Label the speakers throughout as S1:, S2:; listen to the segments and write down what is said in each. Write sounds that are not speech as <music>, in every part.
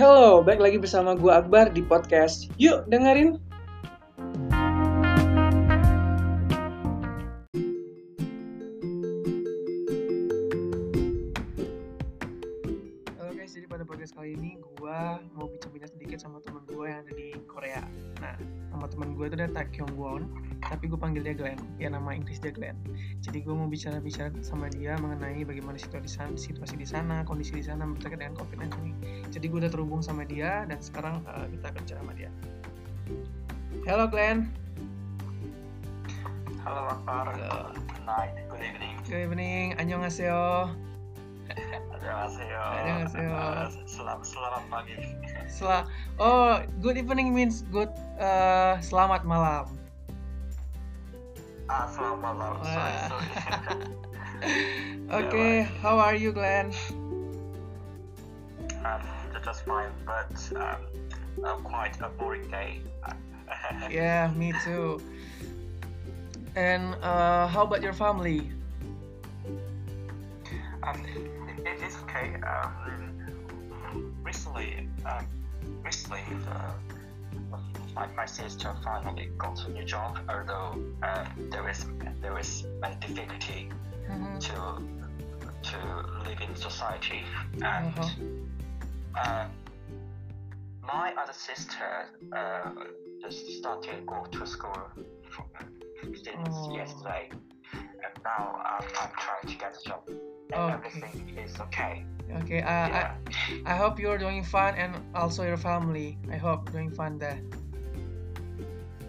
S1: Hello, balik lagi bersama gue Akbar di podcast. Yuk dengerin. Ada Tak Kyung Won, tapi gue panggil dia Glenn. Ya nama Inggris dia Glenn. Jadi gue mau bicara-bicara sama dia mengenai bagaimana situasi di sana, situasi di sana, kondisi di sana berkaitan dengan COVID-19 ini. Jadi gue udah terhubung sama dia dan sekarang uh, kita akan bicara sama dia. Halo Glenn.
S2: Halo Akbar. Good night. Good evening.
S1: Good evening. Annyeonghaseyo.
S2: Annyeonghaseyo.
S1: Annyeonghaseyo.
S2: Uh, selamat selamat pagi.
S1: Sel oh, good evening means good uh, selamat malam.
S2: Ah, selamat malam. Sorry, <laughs> sorry. <laughs>
S1: Okay, how are you Glenn?
S2: um, just fine, but um, uh, quite a boring day. <laughs>
S1: Yeah, me too. And uh, how about your family?
S2: Um, it, it is okay. Um, recently, um, recently, uh, my, my sister finally got a new job. Although uh, there is there is many difficulty
S1: Mhm.
S2: to to live in society and
S1: Uh-huh.
S2: uh, my other sister uh, just started go to school since
S1: Oh.
S2: yesterday and now I'm, I'm trying to get a job and
S1: Okay.
S2: everything is okay
S1: Okay, uh,
S2: yeah
S1: I, I hope you're doing fine and also your family. I hope doing fine there.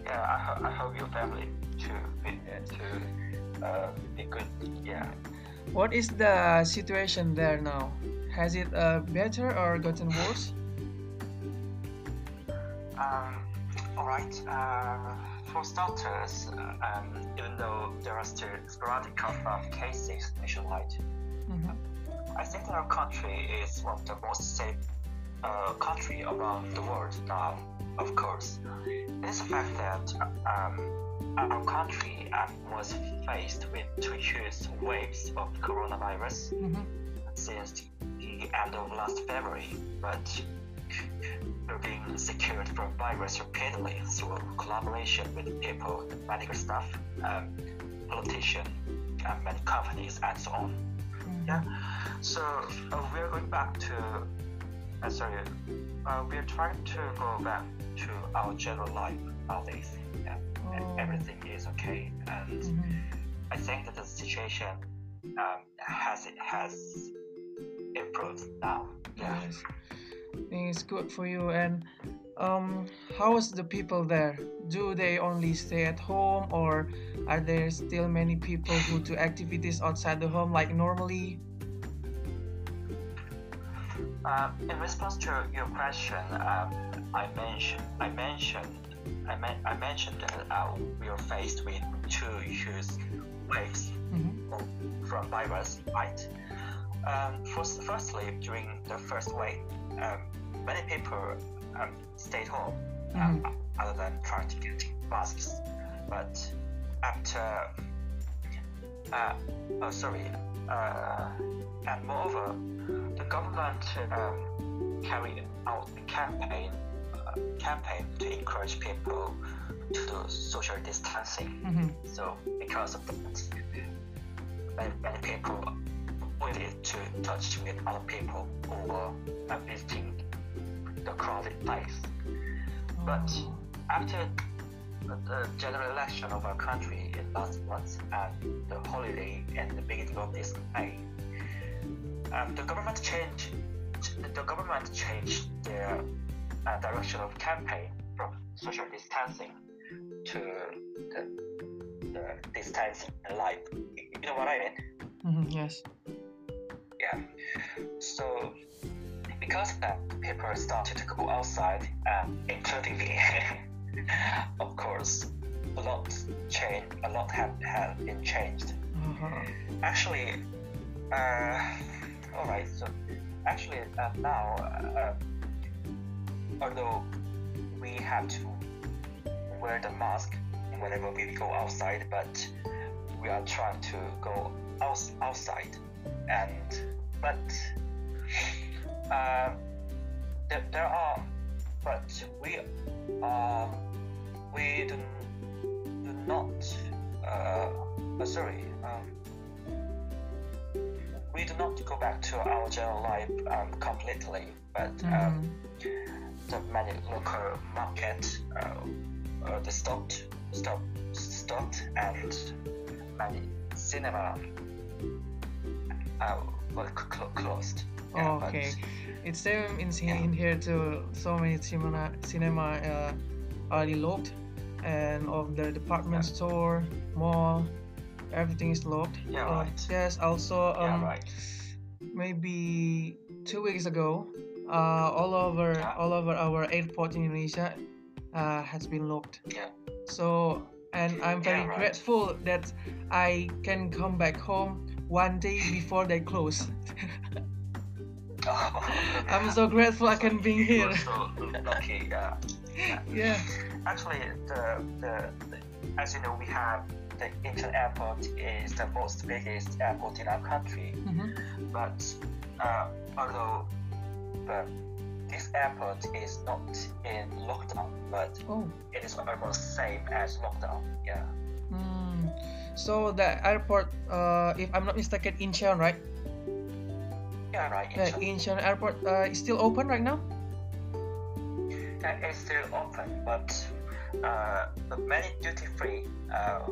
S2: yeah I, ho- I hope your family to be to uh, be good yeah
S1: What is the situation there now? Has it uh, better or gotten worse?
S2: Um, all right. Uh, for starters, uh, um, even though there are still sporadic of cases nationwide,
S1: Mhm.
S2: I think our country is one of the most safe uh, country around the world now. Of course, it is a fact that um, our country um, was faced with two huge waves of coronavirus
S1: Mhm.
S2: since the end of last February, but we're being secured from virus repeatedly through collaboration with people, medical staff, um, politicians, and many companies, and so on.
S1: Mhm.
S2: Yeah. So uh, we're going back to, uh, sorry, uh, we're trying to go back to our general life nowadays. Yeah. And
S1: Oh.
S2: everything is okay, and
S1: Mhm.
S2: I think that the situation um, has has improved now. Yeah.
S1: Yes. I think it's good for you. And um, how is the people there? Do they only stay at home, or are there still many people who do activities outside the home like normally?
S2: Uh, in response to your question, um, I mentioned I mentioned I, men- I mentioned that uh, we are faced with two huge waves
S1: Mhm.
S2: from virus, right? Um, first, firstly, during the first wave, um, many people um, stayed home um, other than trying to get masks. But after, uh, oh, sorry, uh, and moreover, the government um, carried out a campaign uh, campaign to encourage people to do social distancing.
S1: Mhm.
S2: So because of that, many, many people avoided to touch with other people or uh, visiting the crowded place. But after the general election of our country in last month and the holiday and the beginning of this May, um, the government changed. The government changed their uh, direction of campaign from social distancing to the, the distance in life. You know what I mean?
S1: Mhm, Yes.
S2: Yeah. So because of that, people started to go outside, um, including me. <laughs> of course, a lot change. A lot have, have been changed.
S1: Uh-huh.
S2: Actually, uh, all right. So actually, uh, now, uh, although we have to wear the mask whenever we go outside, but we are trying to go outs- outside, and but uh, there, there are, but we um we do, do not uh, uh sorry um we do not go back to our general life um, completely, but um, the many local market uh, uh, the stopped stopped stopped and many cinema uh, were cl- closed.
S1: Yeah, okay, it's same in, yeah. in here too. So many cinema cinema uh, already locked, and of the department yeah. store, mall, everything is locked.
S2: Yeah, uh, right.
S1: Yes, also um,
S2: yeah, right.
S1: maybe two weeks ago, uh, all over yeah. all over our airport in Indonesia uh, has been locked.
S2: Yeah.
S1: So and I'm very
S2: yeah, right.
S1: grateful that I can come back home one day before they close.
S2: oh, <laughs>
S1: I'm so <laughs> grateful I can be here.
S2: so lucky, yeah. <laughs>
S1: yeah.
S2: Actually, the, the, the as you know, we have the Incheon Airport is the most biggest airport in our country.
S1: Mm-hmm.
S2: But uh, although the this airport is not in lockdown, but
S1: oh.
S2: it is almost same as lockdown. Yeah.
S1: Mm. So the airport, uh, if I'm not mistaken, Incheon, right?
S2: Yeah, right.
S1: Incheon, Incheon Airport uh, is still open right now.
S2: Yeah, it's still open, but uh, many duty free uh,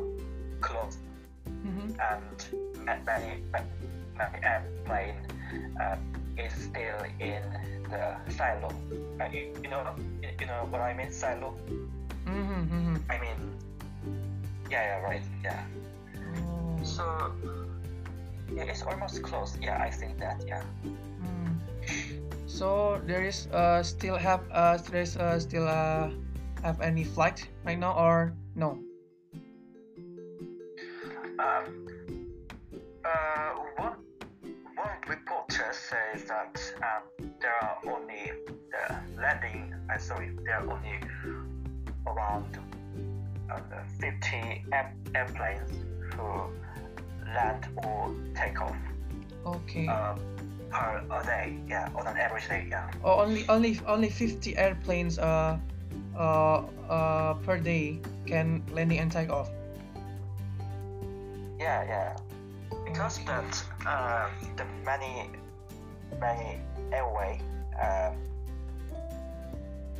S2: closed,
S1: mm-hmm.
S2: and many many airplane uh, is still in the silo. Uh, you, you, know, you know what I mean, silo.
S1: Mm-hmm, mm-hmm.
S2: I mean, yeah, yeah, right, yeah.
S1: Oh.
S2: So yeah, it's almost closed. Yeah, I think that. Yeah.
S1: Mm. So there is uh still have uh there is uh still uh have any flight right now or no?
S2: Um. Uh, one one reporter says that um, there are only the landing. I uh, sorry, there are only around uh, 50 airplanes who land or take off.
S1: Okay.
S2: Um, per a day, yeah, on an average day, yeah.
S1: Oh, only only only 50 airplanes uh uh uh per day can landing and take off.
S2: Yeah, yeah. Because
S1: Okay.
S2: that uh, the many many airway uh,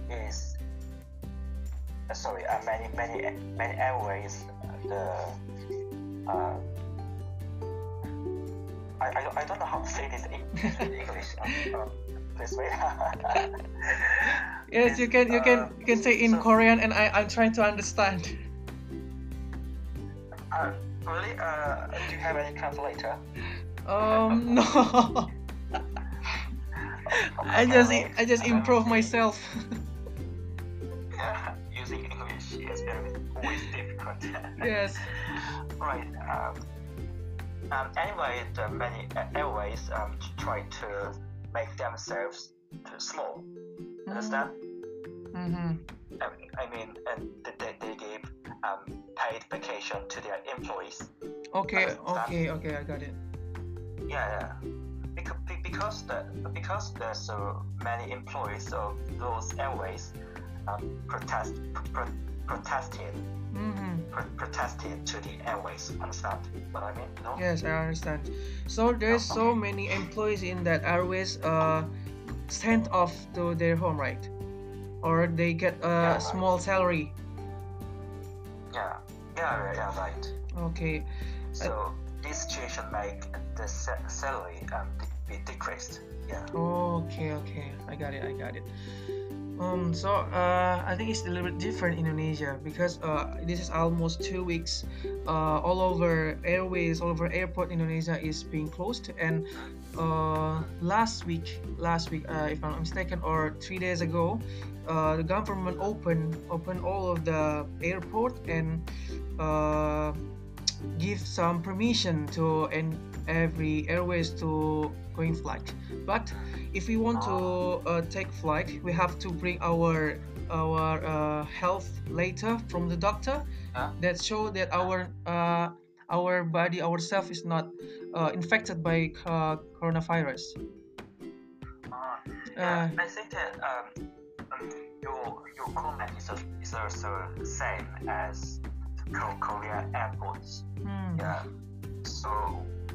S2: is sorry uh, many many many airways the uh, I, I, don't- I don't know how to say this in, <laughs> English. Um, um, please wait.
S1: Yes, you can you can
S2: Uh,
S1: you can say in
S2: so-
S1: Korean and I I'm trying to understand.
S2: uh, really? Uh, do you have any translator?
S1: Um <laughs> no. I just I just improve myself.
S2: Yeah, <laughs>
S1: yes. <laughs>
S2: Right. Um, um, anyway, the many a- airways um, try to make themselves small. Understand?
S1: Mm-hmm.
S2: I, I mean, and they, they give um, paid vacation to their employees.
S1: Okay,
S2: Understand?
S1: okay, okay, I got it.
S2: Yeah, yeah. Because, because the because there's so many employees of those airways um, protest pro, protested
S1: Mm-hmm.
S2: pro, protested to the airways. Understand what I mean? No.
S1: Yes, I understand. So there's so many employees in that airways uh sent off to their home, right? Or they get a
S2: Yeah, right.
S1: small salary.
S2: Yeah. Yeah. Yeah. right.
S1: Okay.
S2: So this situation make the salary um, be decreased. Yeah.
S1: Okay, okay. I got it. I got it. Um, so uh, I think it's a little bit different in Indonesia because uh, this is almost two weeks. Uh, all over airways, all over airport in Indonesia is being closed. And uh, last week, last week, uh, if I'm not mistaken, or three days ago, uh, the government opened opened all of the airport and give some permission to and every airways to going flight. But if we want to uh, take flight, we have to bring our our uh, health later from the doctor
S2: Huh?
S1: that show that our uh, our body ourself is not uh, infected by uh, coronavirus.
S2: Uh, Yeah, I think that um, um, your your comment is, a, is also the same as Korea airports.
S1: Hmm.
S2: Yeah. So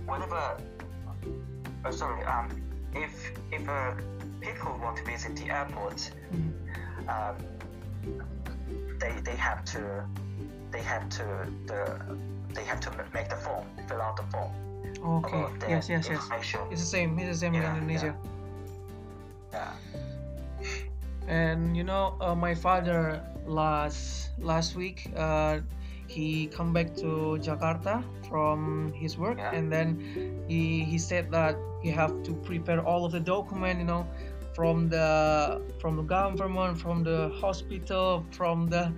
S2: whenever, uh, sorry, um, if if uh, people want to visit the airport,
S1: Mhm.
S2: um, they they have to they have to the they have to make the form, fill out the form
S1: Okay.
S2: their
S1: Yes, yes, yes. It's the same. It's the same
S2: Yeah,
S1: in Indonesia.
S2: Yeah.
S1: And you know, uh, my father last last week, uh, he come back to Jakarta from his work,
S2: Yeah.
S1: and then he he said that he have to prepare all of the document, you know, from the from the government, from the hospital, from the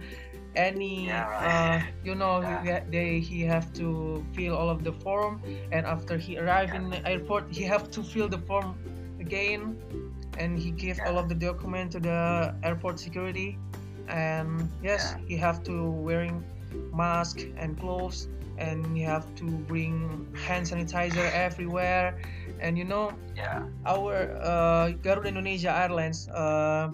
S1: any
S2: Yeah, right.
S1: uh, <laughs> you know
S2: Yeah.
S1: he they he have to fill all of the form and after he arrive in the airport he have to fill the form again and he give all of the document to the airport security and yes
S2: Yeah.
S1: he have to wearing mask and gloves and you have to bring hand sanitizer everywhere and you know
S2: Yeah.
S1: our uh, Garuda Indonesia Airlines uh,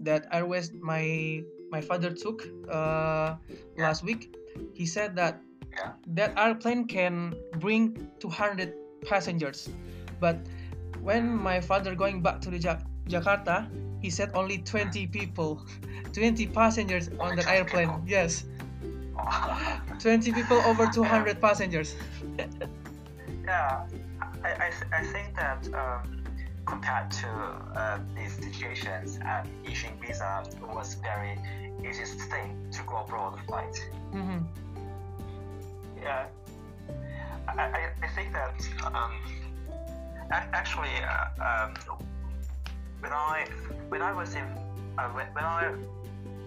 S1: that airways my my father took uh,
S2: Yeah.
S1: last week he said that
S2: Yeah.
S1: that airplane can bring 200 passengers but when my father going back to the Jak- Jakarta he said only 20 people <laughs> 20 passengers on
S2: Only
S1: that
S2: 20
S1: airplane
S2: people.
S1: yes <laughs> 20 people over <laughs> 200 passengers
S2: Yeah, I, I, I think that um, compared to uh, these situations, um, issuing visa was very easiest thing to go abroad flight.
S1: Mhm.
S2: Yeah, I, I, I think that um, ac- actually uh, um, when I when I was in uh, when, when I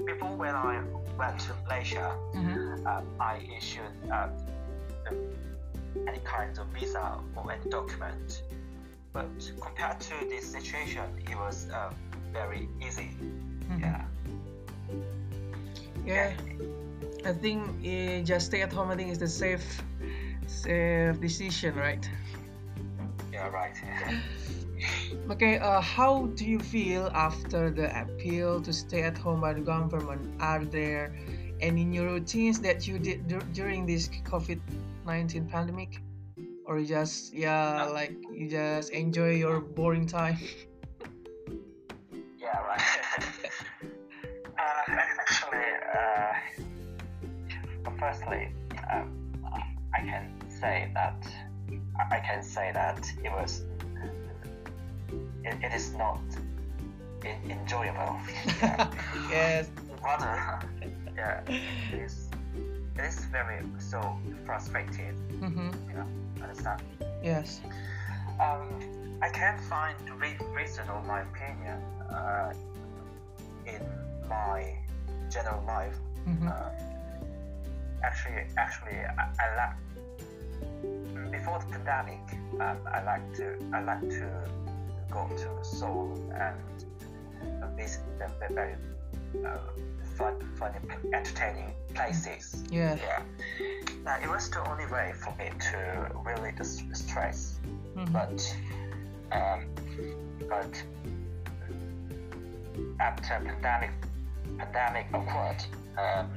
S2: before when I went to Malaysia,
S1: Mhm.
S2: um, I issued um, any kind of visa or any document. But compared to this situation, it was uh, very easy.
S1: Mhm.
S2: Yeah.
S1: yeah I think eh, just stay at home. I think is the safe, safe decision, right?
S2: Yeah. Right. <laughs>
S1: Okay. Uh, how do you feel after the appeal to stay at home by the government? Are there any new routines that you did dur- during this COVID nineteen pandemic, or you just yeah, like you just enjoy your boring time? <laughs>
S2: yeah. Right. <laughs> uh, actually, uh, firstly, um, I can say that I can say that it was it, it is not enjoyable. Yeah. <laughs>
S1: yes.
S2: rather yeah it is it is very so frustrated
S1: Mm-hmm.
S2: you know understand
S1: Yes.
S2: um i can't find re- reason or my opinion uh, in my general life
S1: Mm-hmm.
S2: uh, actually actually i, I like before the pandemic um, i like to i like to go to seoul and visit the, the very uh, fun, funny, entertaining places.
S1: Yeah.
S2: Yeah. Now, it was the only way for me to relieve the stress.
S1: Mhm.
S2: But, um, but after pandemic, pandemic occurred, um,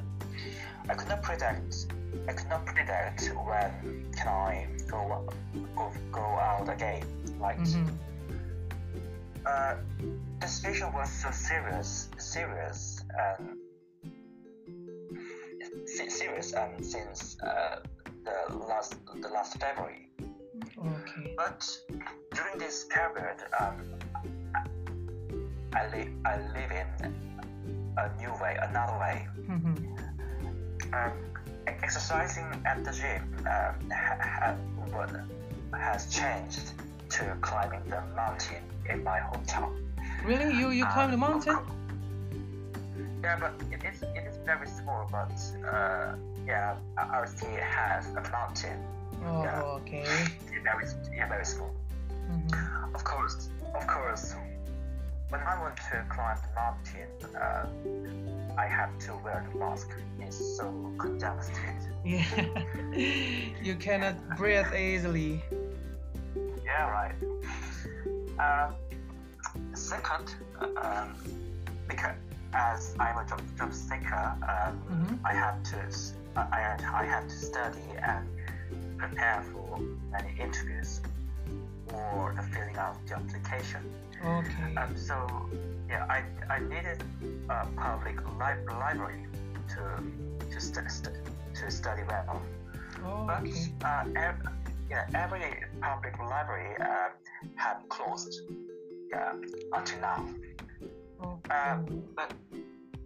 S2: I could not predict. I could not predict when can I go go, go out again. Like
S1: Mhm.
S2: uh, the situation was so serious, serious, and serious, and since uh, the last the last February.
S1: Okay.
S2: But during this period, um, I live I live in a new way, another way.
S1: Mhm.
S2: Um, exercising at the gym um, ha- ha- has changed to climbing the mountain in my hometown.
S1: Really? You you climb the
S2: Um,
S1: mountain?
S2: Yeah, but it is it is very small. But uh, yeah, our city has a mountain.
S1: Oh,
S2: yeah.
S1: okay.
S2: It's very yeah, very small.
S1: Mhm.
S2: Of course, of course. When I want to climb the mountain, uh, I have to wear the mask. It's so congested.
S1: Yeah. <laughs> you cannot breathe easily.
S2: Yeah, right. Uh, second, um, because as I'm a job, job seeker, um,
S1: Mm-hmm.
S2: I have to I had I have to study and prepare for many interviews or the filling out the application.
S1: Okay.
S2: Um, so yeah, I, I needed a public li- library to to, st- to study well.
S1: Oh,
S2: But
S1: okay.
S2: uh, ev- yeah, every public library uh, have closed yeah, until now. Um, but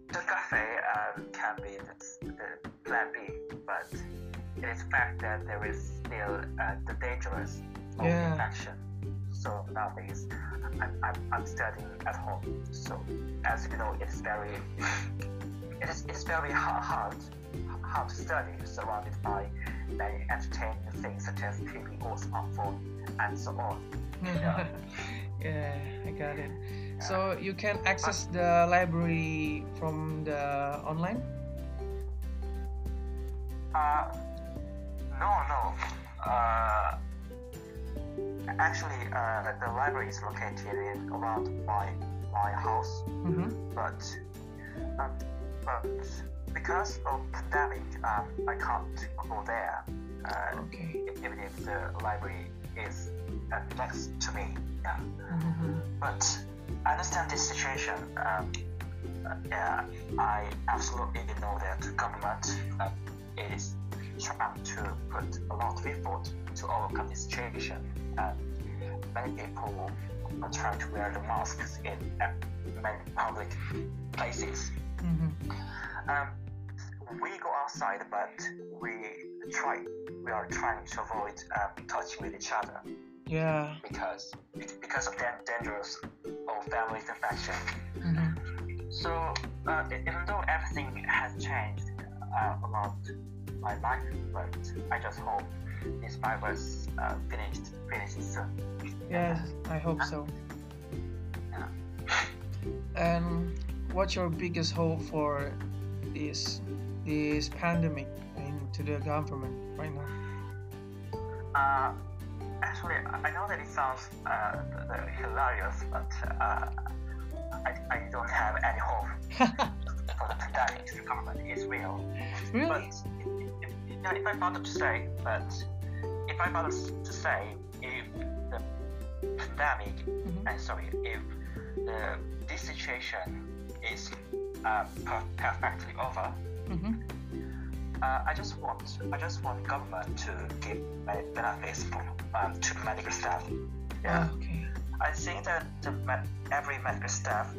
S2: the cafe um, can be the, the plan B, but it is fact that there is still uh, the dangerous of
S1: Yeah.
S2: infection. So nowadays, I'm, I'm, I'm studying at home. So as you know, it's very it is it's very hard, hard hard to study surrounded by many entertaining things such as TV or smartphone and so on. yeah. <laughs>
S1: yeah, I got it. So you can access the library from the online?
S2: Uh, no, no. Uh, actually, uh, the library is located in around my my house,
S1: Mm-hmm.
S2: but um, but because of pandemic, um, I can't go there. Uh,
S1: Okay.
S2: even if the library is uh, next to me. Yeah.
S1: Mm-hmm.
S2: But I understand this situation. Um, yeah, I absolutely know that government uh, is trying to put a lot of effort to overcome this situation. And many people are trying to wear the masks in uh, many public places.
S1: Mm-hmm.
S2: Um, we go outside, but we try. We are trying to avoid um, touching with each other
S1: Yeah.
S2: because because of that dangerous of family infection.
S1: Mm-hmm.
S2: So uh, even though everything has changed uh, around my life, but I just hope this virus uh, finished finishes soon.
S1: Yes, I hope so.
S2: Yeah.
S1: And what's your biggest hope for this this pandemic and to the government right now?
S2: Uh, actually, I I know that it sounds uh, hilarious, but uh, I, I don't have any hope <laughs> for the pandemic. The government is real.
S1: really?
S2: But if, if, if I bother to say, but if I bother to say, if the pandemic,
S1: Mhm.
S2: uh, sorry, if the this situation is uh, per- perfectly over,
S1: Mm-hmm.
S2: Uh, I just want I just want government to give benefits for, um, to medical staff. Yeah,
S1: Okay.
S2: I think that med- every medical staff,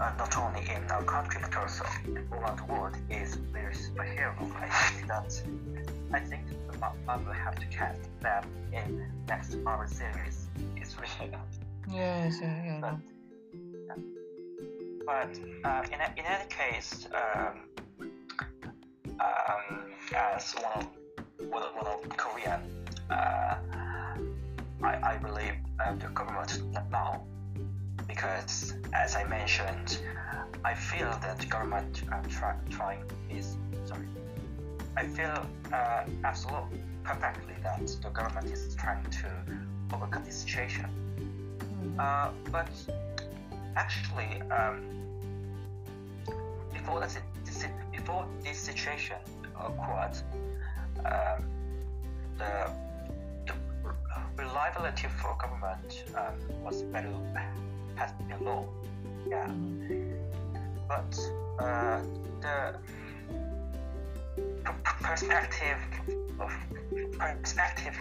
S2: uh, not only in our country but also around the world, is very superhero. I think that I think the Mar- Marvel have to cast them in next Marvel series. It's really <laughs>
S1: Yes, yeah, yeah.
S2: but,
S1: No.
S2: but uh, in, a- in any case, um, um, as one of, one of, one of Korean, uh, I, I believe uh, the government now, because as I mentioned, I feel that the government uh, try, trying is sorry. I feel uh, absolutely perfectly that the government is trying to overcome this situation.
S1: Mhm.
S2: Uh, but actually, um, before that, before this situation occurred, um, the, the reliability for government um, was very has been low. Yeah, but uh, the perspective of perspective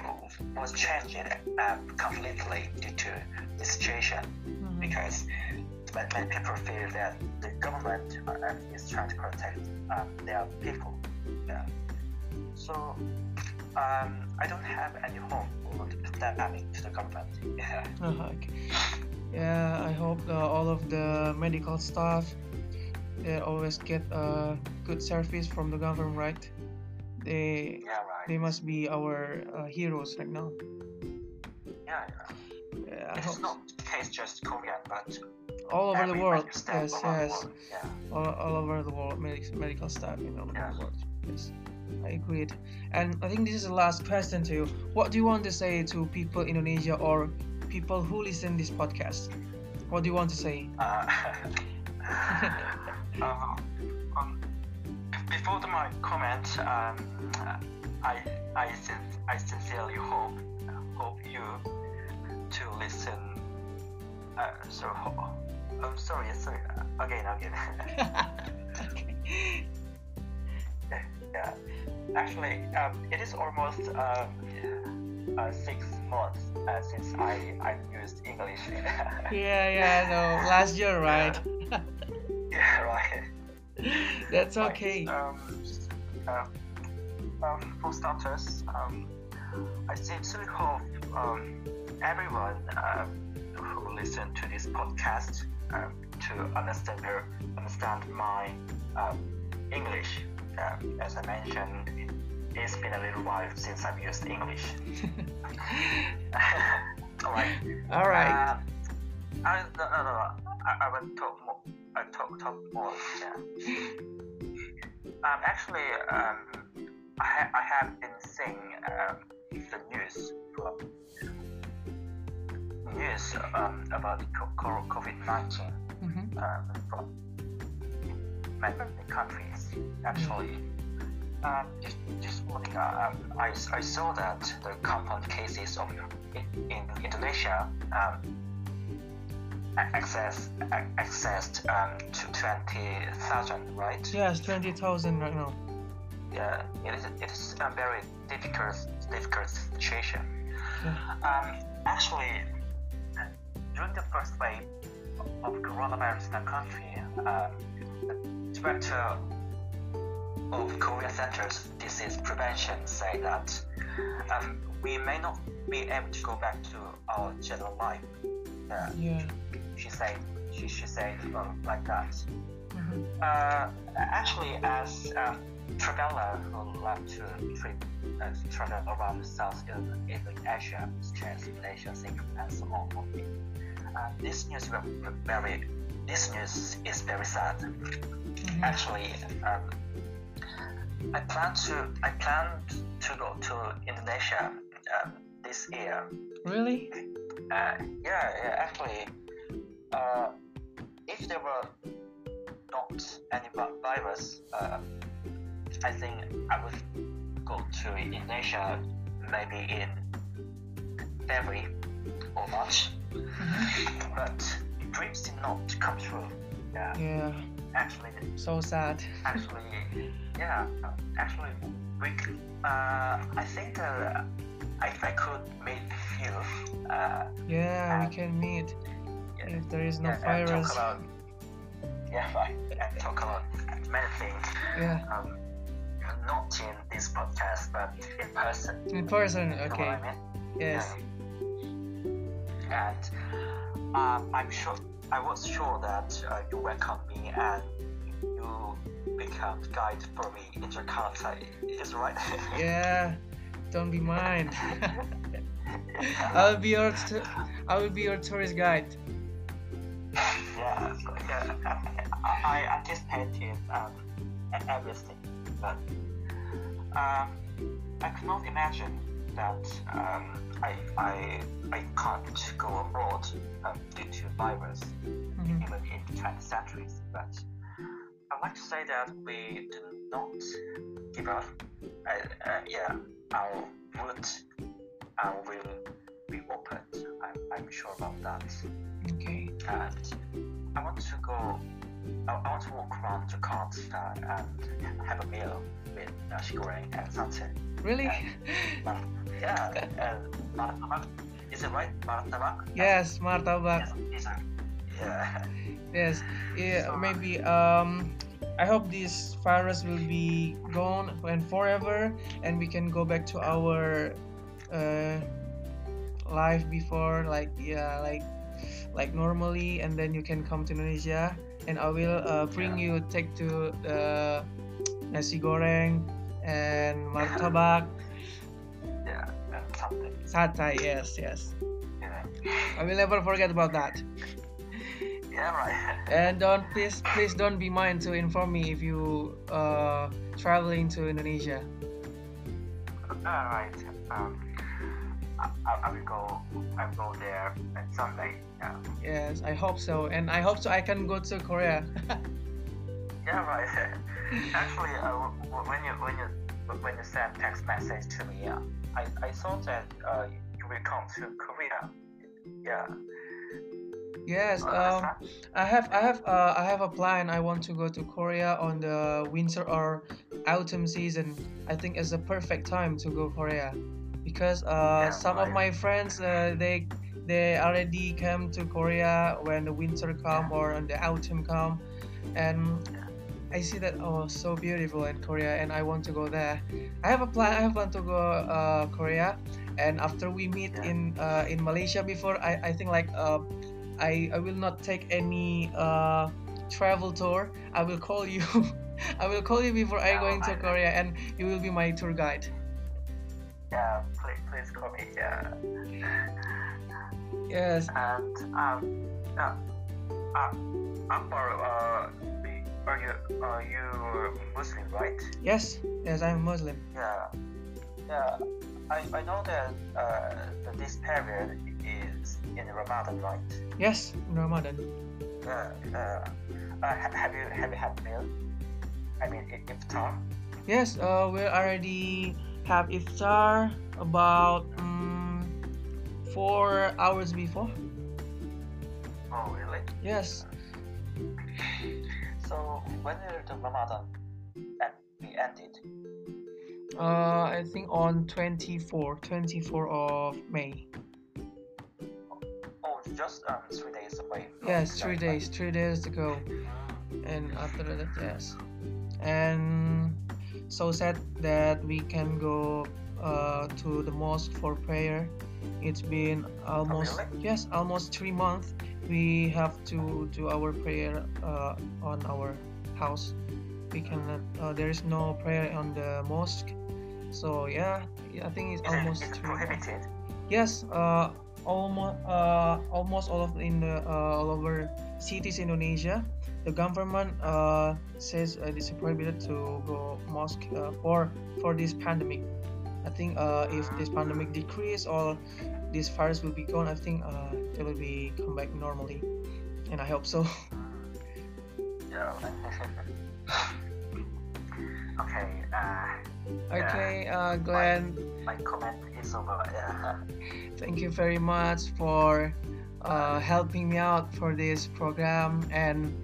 S2: was changed uh, completely due to the situation
S1: Mhm.
S2: because many, many people feel that the government uh, is trying to protect um, their people. Yeah. So um, I don't have any hope for pandemic to the government. Yeah.
S1: Uh-huh, okay. Yeah, I hope uh, all of the medical staff they always get uh, good service from the government, right? They
S2: Yeah, right.
S1: they must be our uh, heroes right now.
S2: Yeah, yeah.
S1: Yeah,
S2: It is not the case just Korean, but
S1: all over the world. Yes, yes,
S2: world. Yeah.
S1: all, all over the world, medic- medical staff in all over
S2: Yeah.
S1: the world. Yes, I agreed. And I think this is the last question to you. What do you want to say to people in Indonesia or people who listen this podcast? What do you want to say?
S2: Uh, <laughs> um, um, before the, my comment, um, I I sin- I sincerely hope hope you to listen. Uh, so ho- I'm sorry, sorry. uh, Again, again. <laughs> <laughs> yeah. Actually, um, it is almost um, uh, six months uh, since I I used English. <laughs>
S1: yeah, yeah, no, last year, right?
S2: yeah, right.
S1: That's okay.
S2: Um, uh, um, for starters, um, I sincerely hope um, everyone um, who listen to this podcast um, to understand their, understand my um, English. Um, as I mentioned, it, it's been a little while since I've used English. <laughs> <laughs> Alright.
S1: All right.
S2: Uh, I, no, no, no. I, I will talk more. I talk talk more. Yeah. Um, actually, um, I, ha- I have been seeing um, the news from news um, about COVID nineteen
S1: Mhm.
S2: um, from many countries. Actually, um, just just morning, uh, um, I, I saw that the compound cases of in, in Indonesia um, access accessed um, to twenty thousand, right?
S1: Yes, twenty thousand right now.
S2: Yeah, it is it is a very difficult difficult situation.
S1: Yeah.
S2: Um, actually, during the first wave of coronavirus in the country, um, the director of Korea Center's Disease Prevention say that um, we may not be able to go back to our general life. Uh,
S1: Yeah.
S2: she said she, she said like that.
S1: Mhm.
S2: Uh, actually, as um, traveler who love to trip, uh, travel around South Asia, such as Malaysia, Singapore, and so on, uh, this news is very this news is very sad.
S1: Mhm.
S2: Actually, um, I plan to I plan to go to Indonesia um, this year.
S1: Really?
S2: Uh, yeah, yeah, actually, uh, if there were not any virus, uh, I think I would go to Indonesia maybe in February or March. But dreams did not come true. Yeah,
S1: Yeah.
S2: actually,
S1: So sad.
S2: actually, yeah, actually, we, uh, I think uh, I, I could meet you. Uh,
S1: Yeah, we can meet
S2: yeah,
S1: if there is no
S2: yeah, and
S1: virus.
S2: talk about yeah, and talk about many things.
S1: Yeah.
S2: Um, not in this podcast, but in person.
S1: In person.
S2: You know what
S1: Okay.
S2: I mean?
S1: Yes.
S2: Yeah. And um, I'm sure I was sure that uh, you welcome me and you become guide for me in Jakarta. Is right? <laughs>
S1: Yeah. Don't be
S2: mine. <laughs>
S1: I'll be your I will be your tourist guide.
S2: yeah, so, yeah. I, I anticipated um, everything, but um, I could not imagine that um, I, I, I can't go abroad um, due to virus,
S1: Mhm.
S2: even in the 20th centuries. But I'd like to say that we do not give up. Uh, uh, yeah, our route uh, will be opened. I'm, I'm sure about that
S1: Okay.
S2: and I want to go. I, want to walk around Jakarta and have a meal with nasi goreng and satay.
S1: Really? <laughs>
S2: Mar- yeah, and martabak. Is it right? Martabak.
S1: yes, martabak.
S2: Yes, these. Yeah. <laughs>
S1: Yes. Yeah, maybe um I hope this virus will be gone and forever and we can go back to our uh life before like yeah like like normally and then you can come to Indonesia and I will uh, bring you take to the nasi goreng and martabak <laughs>
S2: Yeah. And something.
S1: satay yes yes
S2: Yeah.
S1: I will never forget about that
S2: Yeah. Right.
S1: And don't please please don't be mind to inform me if you uh traveling to Indonesia.
S2: All right. Um. I, I will go. I will go there someday. Yeah.
S1: Yes, I hope so, and I hope so. I can go to Korea. <laughs>
S2: yeah, right. <laughs> Actually, uh, when you when you when you send text message to me, yeah, I, I thought that uh, you will come to Korea. Yeah.
S1: Yes, um, I have I have uh, I have a plan. I want to go to Korea on the winter or autumn season. I think it's a perfect time to go Korea because uh, yeah, some of my friends uh, they they already came to Korea when the winter come or when the autumn come, and I see that oh so beautiful in Korea and I want to go there. I have a plan. I have plan to go uh, Korea, and after we meet yeah. in uh, in Malaysia before, I I think like uh, I, I will not take any uh, travel tour. I will call you. <laughs> I will call you before I go into Korea, and you will be my tour guide.
S2: Yeah, please, please call me. Yeah. <laughs>
S1: Yes.
S2: And um, uh, uh, Akbar, uh, are you are you Muslim, right?
S1: Yes. Yes, I'm Muslim.
S2: Yeah. Yeah. I, I know that uh, this period is in Ramadan, right?
S1: Yes, Ramadan.
S2: Uh, uh, uh, have you have you had meal? I mean, if iftar.
S1: Yes, uh, we're already have iftar about um, four hours before.
S2: Oh, really?
S1: Yes. <sighs>
S2: So when did the Ramadan be ended?
S1: Uh, I think on 24, 24 of May Oh,
S2: just um, three days away.
S1: Yes, three days, three days to go, and after that, yes, and so sad that we can go uh, to the mosque for prayer. It's been almost
S2: oh, really?
S1: yes, almost three months. We have to do our prayer uh, on our house. We cannot. Uh, there is no prayer on the mosque. So yeah, I think it's almost
S2: it, prohibited.
S1: Yes, uh, almost uh, almost all of in the uh, all over cities Indonesia, the government uh, says uh, it's prohibited to go mosque uh, for for this pandemic. I think uh, if this pandemic decrease or this virus will be gone, I think uh, it will be come back normally, and I hope so. <laughs>
S2: Yeah. <laughs> okay. Uh,
S1: okay, uh, Glenn.
S2: My, my comment is over. <laughs>
S1: Thank you very much for uh, helping me out for this program and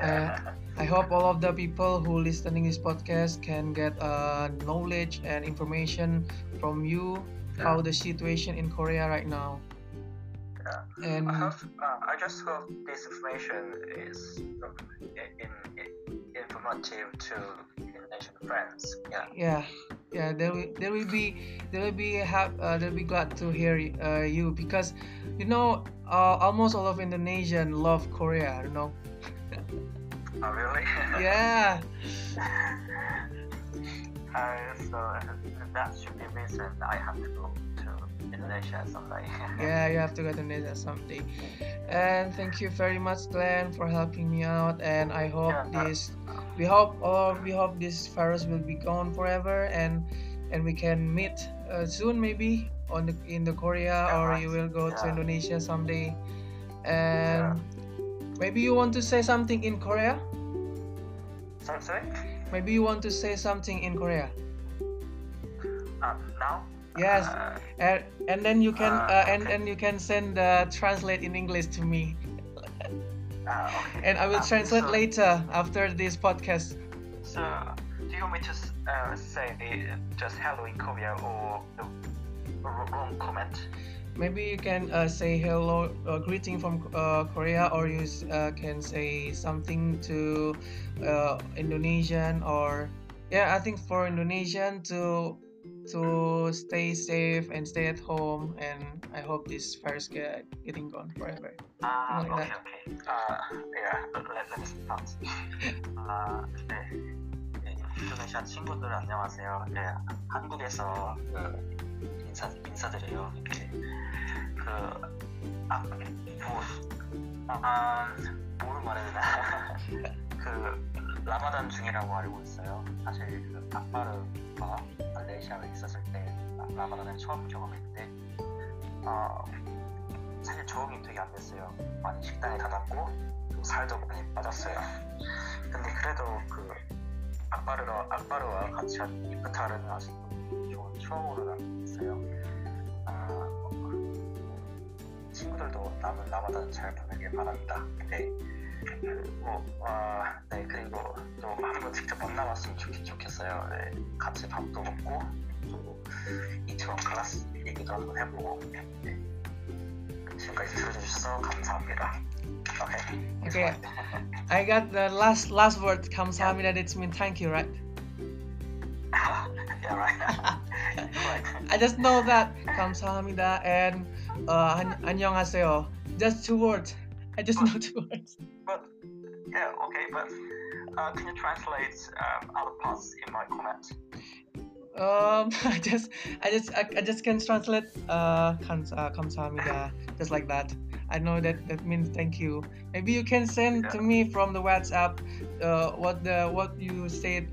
S1: uh, I hope all of the people who listening this podcast can get uh, knowledge and information from you how the situation in Korea right now.
S2: Yeah. And I, have, uh, I just hope this information is um, in, in, informative to Indonesian friends. Yeah.
S1: Yeah yeah they will they will be they will be have uh, they'll be glad to hear uh, you because you know uh, almost all of Indonesian love Korea you know
S2: oh really? <laughs>
S1: Yeah. <laughs>
S2: Uh, so that should be reason I have to go to Indonesia someday. <laughs>
S1: Yeah you have to go to Indonesia someday. And thank you very much Glenn for helping me out. And I hope yeah, this we hope or we hope this virus will be gone forever and and we can meet uh, soon maybe on the in the Korea yeah, or you will go yeah. to Indonesia someday. And maybe you want to say something in Korea
S2: sorry
S1: maybe you want to say something in Korea
S2: uh, now
S1: yes uh, and, and then you can uh, uh and and you can send uh, translate in English to me
S2: uh, okay.
S1: And I will um, translate so, later after this podcast.
S2: So, do you want me to uh, say just hello in Korea or the wrong comment?
S1: Maybe you can uh, say hello, uh, greeting from uh, Korea, or you uh, can say something to Indonesian, or yeah, I think for Indonesian to to stay safe and stay at home and I hope this virus get getting gone forever.
S2: Ah, like okay, that. okay. Uh, yeah, let, let me start. <laughs> 아, 네. 인도네시아 친구들 안녕하세요. 네, 한국에서 그 인사 인사드려요. 이렇게 그 아, 뭐, 아, 뭐를 말해야 되나? <laughs> 그 라마단 중이라고 알고 있어요. 사실 그 아빠르가 말레이시아에 있었을 때 라마단을 처음 경험했는데 어, 사실 적응이 되게 안 됐어요. 많이 식단이 닫았고 또 살도 많이 빠졌어요. 근데 그래도 그 악바르와 악바르와 같이 한 이프타르는 아주 좋은 추억으로 남았어요. 아, 친구들도 남은 라마단 잘 보내길 바랍니다. 네. 그리고 어, 네 그리고 또 한번 직접 만나봤으면 좋겠, 좋겠어요. 네, 같이 밥도 먹고 또 이처럼 클래스 얘기도 한번 해보고 네. 지금까지 들어주셔서 감사합니다. Okay.
S1: Okay. I got the last last word 감사합니다. That means thank you, right? <laughs>
S2: yeah, right. <laughs> right.
S1: I just know that 감사합니다 and uh, 안, 안녕하세요. Just two words. I just know two words.
S2: But yeah, okay, but uh, can you translate um, other parts in my comment?
S1: Um, <laughs> I just, I just, I, I just can translate uh, 감, uh, 감사합니다, just like that. I know that that means thank you. Maybe you can send to
S2: Yeah.
S1: me from the WhatsApp uh, what the what you said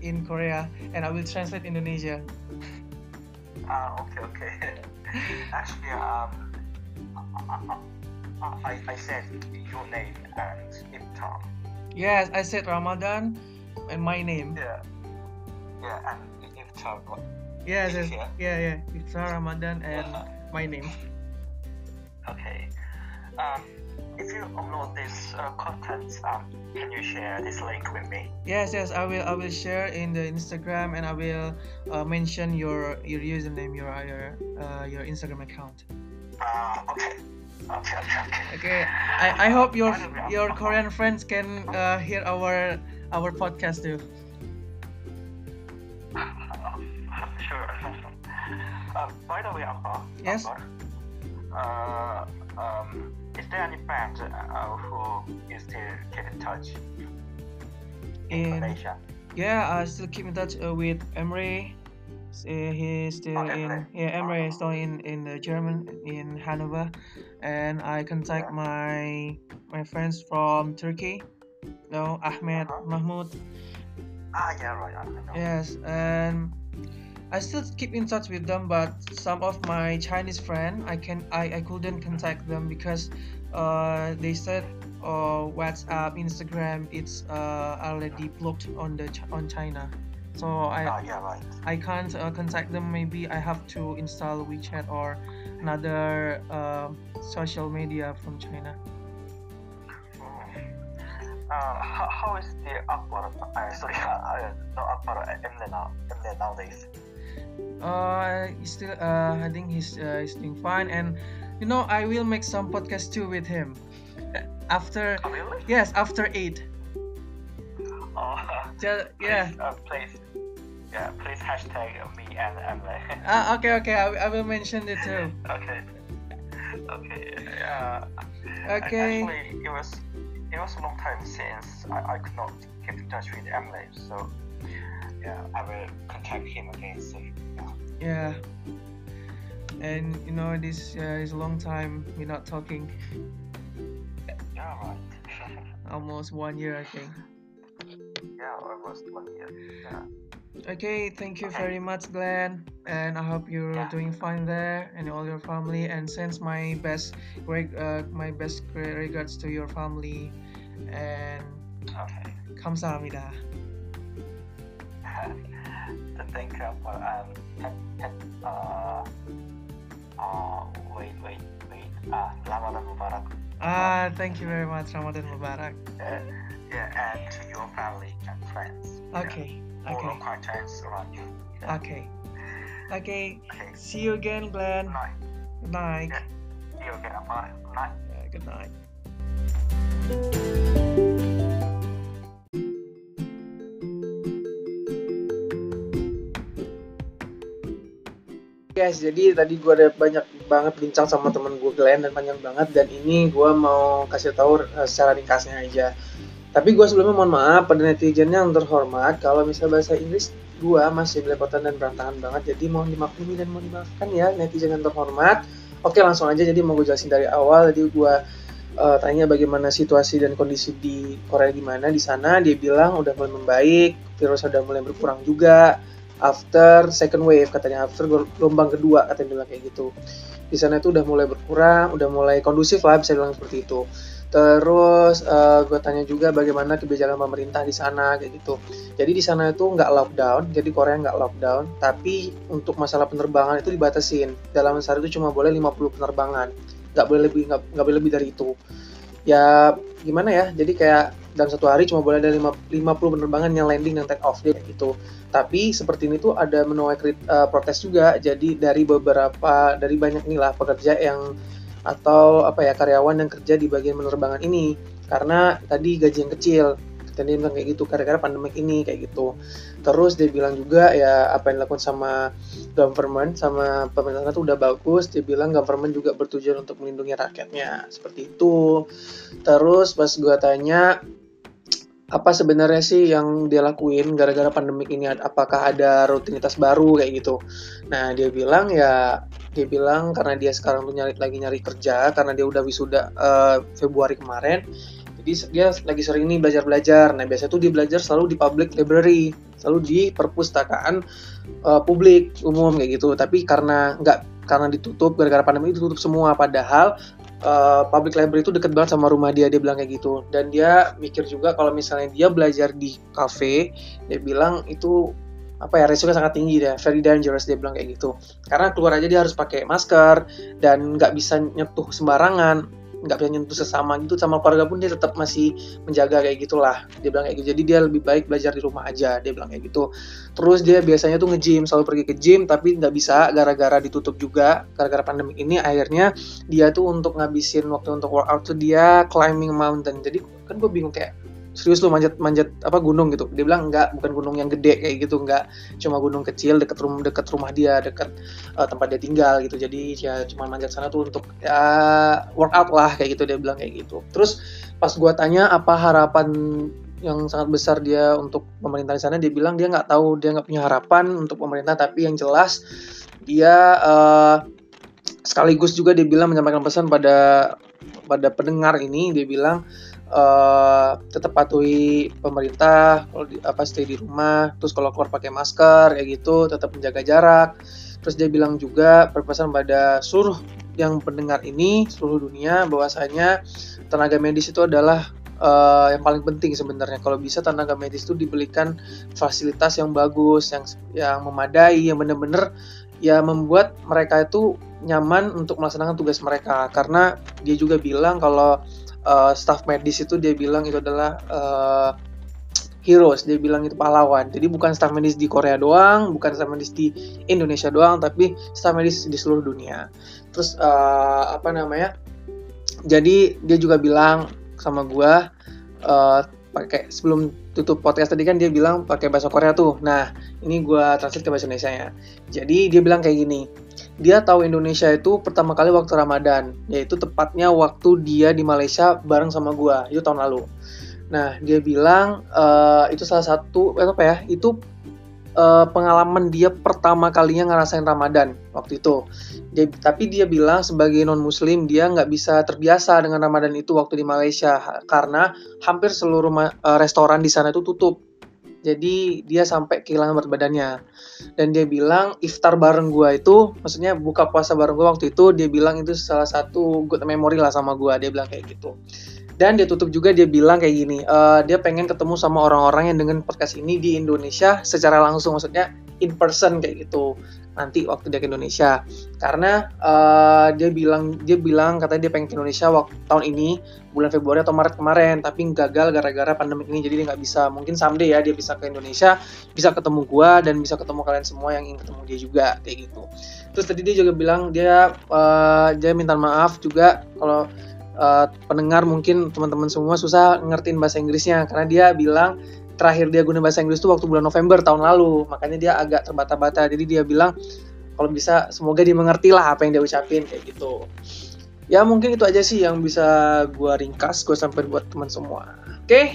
S1: in Korea, and I will translate Indonesia.
S2: Ah, okay, okay. <laughs> Actually, um, I, I, said your name and Iftar.
S1: Yes, I said Ramadan and my name.
S2: Yeah. Yeah, and Iftar. what-
S1: Yes, yes,
S2: Yeah.
S1: yeah. It's Ramadan and my name.
S2: okay. Um, if you upload this uh, content, um, can you share this link with me?
S1: Yes, yes, I will. I will share in the Instagram, and I will uh, mention your your username, your your uh, your Instagram account.
S2: Uh, okay. Okay, okay, okay.
S1: Okay, I, I hope your
S2: By the way,
S1: your Korean friends can uh, hear our our podcast too. <laughs>
S2: sure. by the way, Akbar.
S1: Yes?
S2: Akbar, uh, um, is there any friend uh, who you still keep in touch in Malaysia?
S1: yeah, I still keep in touch uh, with Emre. Uh, he's still
S2: Oh,
S1: in yeah Emre is still in in the German in Hanover, and I contact my my friends from Turkey. No, Ahmed,
S2: Uh-huh.
S1: Mahmoud.
S2: Ah, yeah, right. I know.
S1: Yes, and I still keep in touch with them, but some of my Chinese friend, I can I, I couldn't contact them because uh, they said uh, WhatsApp, Instagram, it's uh, already blocked on the on China, so I
S2: Ah, yeah, right.
S1: I can't uh, contact them. Maybe I have to install WeChat or another uh, social media from China.
S2: Mm. Uh, how, how is the Akbar? Uh, sorry, <laughs> uh, no Akbar Emre now. Nowadays.
S1: Uh, he's still. Uh, I think he's uh, he's doing fine, and you know, I will make some podcast too with him. <laughs> After
S2: Oh, really?
S1: yes, after eight.
S2: Oh, <laughs>
S1: Just, yeah.
S2: Please, uh, please, yeah, please hashtag me and Emily.
S1: Uh, <laughs> okay, okay. I, I will mention it too.
S2: okay. Okay. Yeah.
S1: Okay.
S2: Actually, it was it was a long time since I, I could not keep in touch with Emily, so yeah, I will contact him again soon. Yeah.
S1: Yeah. And you know, this uh, is a long time we're not talking.
S2: Yeah, right. <laughs>
S1: Almost one year, I think.
S2: yeah, almost one year. Yeah.
S1: Okay, thank you
S2: Okay.
S1: very much, Glenn, and I hope you're
S2: Yeah.
S1: doing fine there and all your family. And sends my best, reg- uh, my best regards to your family. And
S2: Okay.
S1: 감사합니다.
S2: so thank you um uh uh wait wait wait ah Ramadan Mubarak.
S1: Ah, thank you very much, Ramadan Mubarak.
S2: Uh, yeah, and to your family and friends. Yeah.
S1: Okay,
S2: All
S1: okay,
S2: of contacts around you. Yeah.
S1: okay, okay.
S2: Okay.
S1: See you again, Glenn.
S2: Good night.
S1: Good night.
S2: Yeah. See you again. Bye. Good night.
S1: Yeah, good night. Guys, jadi tadi gue ada banyak banget bincang sama temen gue Glenn dan panjang banget. Dan ini gue mau kasih tahu uh, secara ringkasnya aja. Tapi gue sebelumnya mohon maaf pada netizen yang terhormat. Kalau misalnya bahasa Inggris gue masih belepotan dan berantakan banget. Jadi mohon dimaklumi dan mohon dimaafkan ya netizen yang terhormat. Oke langsung aja. Jadi mau gue jelasin dari awal jadi gue uh, tanya bagaimana situasi dan kondisi di Korea gimana di sana. Dia bilang udah mulai membaik virus udah mulai berkurang juga after second wave katanya. After gelombang kedua katanya bilang kayak gitu. Di sana itu udah mulai berkurang udah mulai kondusif lah bisa bilang seperti itu. Terus uh, gue tanya juga bagaimana kebijakan pemerintah di sana kayak gitu. Jadi di sana itu nggak lockdown jadi Korea nggak lockdown tapi untuk masalah penerbangan itu dibatasin. Dalam sehari itu cuma boleh 50 penerbangan. Nggak boleh lebih nggak boleh lebih dari itu. Ya gimana ya? Jadi kayak dalam satu hari cuma boleh ada 50 penerbangan yang landing dan take off gitu. Tapi seperti ini tuh ada menuai uh, protes juga. Jadi dari beberapa dari banyak nih lah pekerja yang atau apa ya karyawan yang kerja di bagian penerbangan ini. Karena tadi gaji yang kecil dan dia bilang kayak gitu gara-gara pandemik ini kayak gitu. Terus dia bilang juga ya apa yang dilakukan sama government sama pemerintah itu udah bagus. Dia bilang government juga bertujuan untuk melindungi rakyatnya. Seperti itu. Terus pas gue tanya apa sebenarnya sih yang dia lakuin gara-gara pandemik ini? Apakah ada rutinitas baru kayak gitu? Nah dia bilang ya dia bilang karena dia sekarang tuh nyari lagi nyari kerja karena dia udah wisuda uh, Februari kemarin jadi dia lagi sering nih belajar belajar. Nah biasanya tuh dia belajar selalu di public library selalu di perpustakaan uh, publik umum kayak gitu. Tapi karena nggak karena ditutup gara-gara pandemi itu tutup semua. Padahal uh, public library itu deket banget sama rumah dia dia bilang kayak gitu. Dan dia mikir juga kalau misalnya dia belajar di cafe dia bilang itu apa ya resikonya sangat tinggi deh very dangerous dia bilang kayak gitu. Karena keluar aja dia harus pakai masker dan nggak bisa nyetuh sembarangan nggak bisa nyentuh sesama gitu sama keluarga pun dia tetap masih menjaga kayak gitulah. Dia bilang kayak gitu. Jadi dia lebih baik belajar di rumah aja dia bilang kayak gitu. Terus dia biasanya tuh nge-gym selalu pergi ke gym tapi nggak bisa gara-gara ditutup juga gara-gara pandemi ini. Akhirnya dia tuh untuk ngabisin waktu untuk workout tuh dia climbing mountain. Jadi kan gue bingung kayak serius lu manjat manjat apa gunung gitu. Dia bilang enggak bukan gunung yang gede kayak gitu enggak. Cuma gunung kecil deket rumah deket rumah dia deket uh, tempat dia tinggal gitu. Jadi ya cuma manjat sana tuh untuk ya workout lah kayak gitu dia bilang kayak gitu. Terus pas gua tanya apa harapan yang sangat besar dia untuk pemerintah di sana dia bilang dia nggak tahu dia nggak punya harapan untuk pemerintah. Tapi yang jelas dia uh, sekaligus juga dia bilang menyampaikan pesan pada pada pendengar ini dia bilang uh, tetap patuhi pemerintah kalau di, apa stay di rumah terus kalau keluar pakai masker kayak gitu tetap menjaga jarak. Terus dia bilang juga berpesan pada seluruh yang pendengar ini seluruh dunia bahwasanya tenaga medis itu adalah uh, yang paling penting sebenarnya. Kalau bisa tenaga medis itu diberikan fasilitas yang bagus yang yang memadai yang benar-benar ya membuat mereka itu nyaman untuk melaksanakan tugas mereka. Karena dia juga bilang kalau uh, staff medis itu dia bilang itu adalah uh, heroes dia bilang itu pahlawan. Jadi bukan staff medis di Korea doang bukan staff medis di Indonesia doang tapi staff medis di seluruh dunia. Terus uh, apa namanya jadi dia juga bilang sama gue uh, pakai sebelum tutup podcast tadi kan dia bilang pakai bahasa Korea tuh. Nah ini gue translate ke bahasa Indonesia nya jadi dia bilang kayak gini dia tahu Indonesia itu pertama kali waktu Ramadan, yaitu tepatnya waktu dia di Malaysia bareng sama gua, itu tahun lalu. Nah, dia bilang uh, itu salah satu eh, apa ya? Itu uh, pengalaman dia pertama kalinya ngerasain Ramadan waktu itu. Dia, tapi dia bilang sebagai non Muslim dia nggak bisa terbiasa dengan Ramadan itu waktu di Malaysia karena hampir seluruh uh, restoran di sana itu tutup jadi dia sampai kehilangan berat badannya. Dan dia bilang iftar bareng gua itu maksudnya buka puasa bareng gua waktu itu dia bilang itu salah satu good memory lah sama gua dia bilang kayak gitu. Dan dia tutup juga dia bilang kayak gini uh, dia pengen ketemu sama orang-orang yang dengan podcast ini di Indonesia secara langsung maksudnya in person kayak gitu nanti waktu dia ke Indonesia. Karena uh, dia bilang dia bilang katanya dia pengen ke Indonesia waktu tahun ini bulan Februari atau Maret kemarin tapi gagal gara-gara pandemi ini jadi dia nggak bisa. Mungkin someday ya dia bisa ke Indonesia bisa ketemu gua dan bisa ketemu kalian semua yang ingin ketemu dia juga kayak gitu. Terus tadi dia juga bilang dia uh, dia minta maaf juga kalau uh, pendengar mungkin teman-teman semua susah ngertiin bahasa Inggrisnya. Karena dia bilang terakhir dia guna bahasa Inggris itu waktu bulan November tahun lalu. Makanya dia agak terbata-bata. Jadi dia bilang kalau bisa semoga dia mengerti lah apa yang dia ucapin kayak gitu. Ya mungkin itu aja sih yang bisa gue ringkas gue sampai buat teman semua. Oke? okay?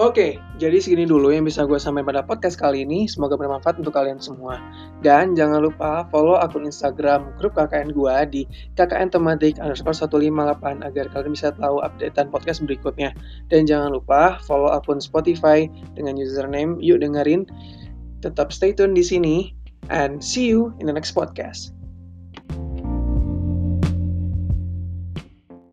S1: Oke, jadi segini dulu yang bisa gue sampaikan pada podcast kali ini. Semoga bermanfaat untuk kalian semua. Dan jangan lupa follow akun Instagram grup KKN gue di KKN Tematik underscore 158 agar kalian bisa tahu updatean podcast berikutnya. Dan jangan lupa follow akun Spotify dengan username Yuk Dengerin. Tetap stay tune di sini and see you in the next podcast.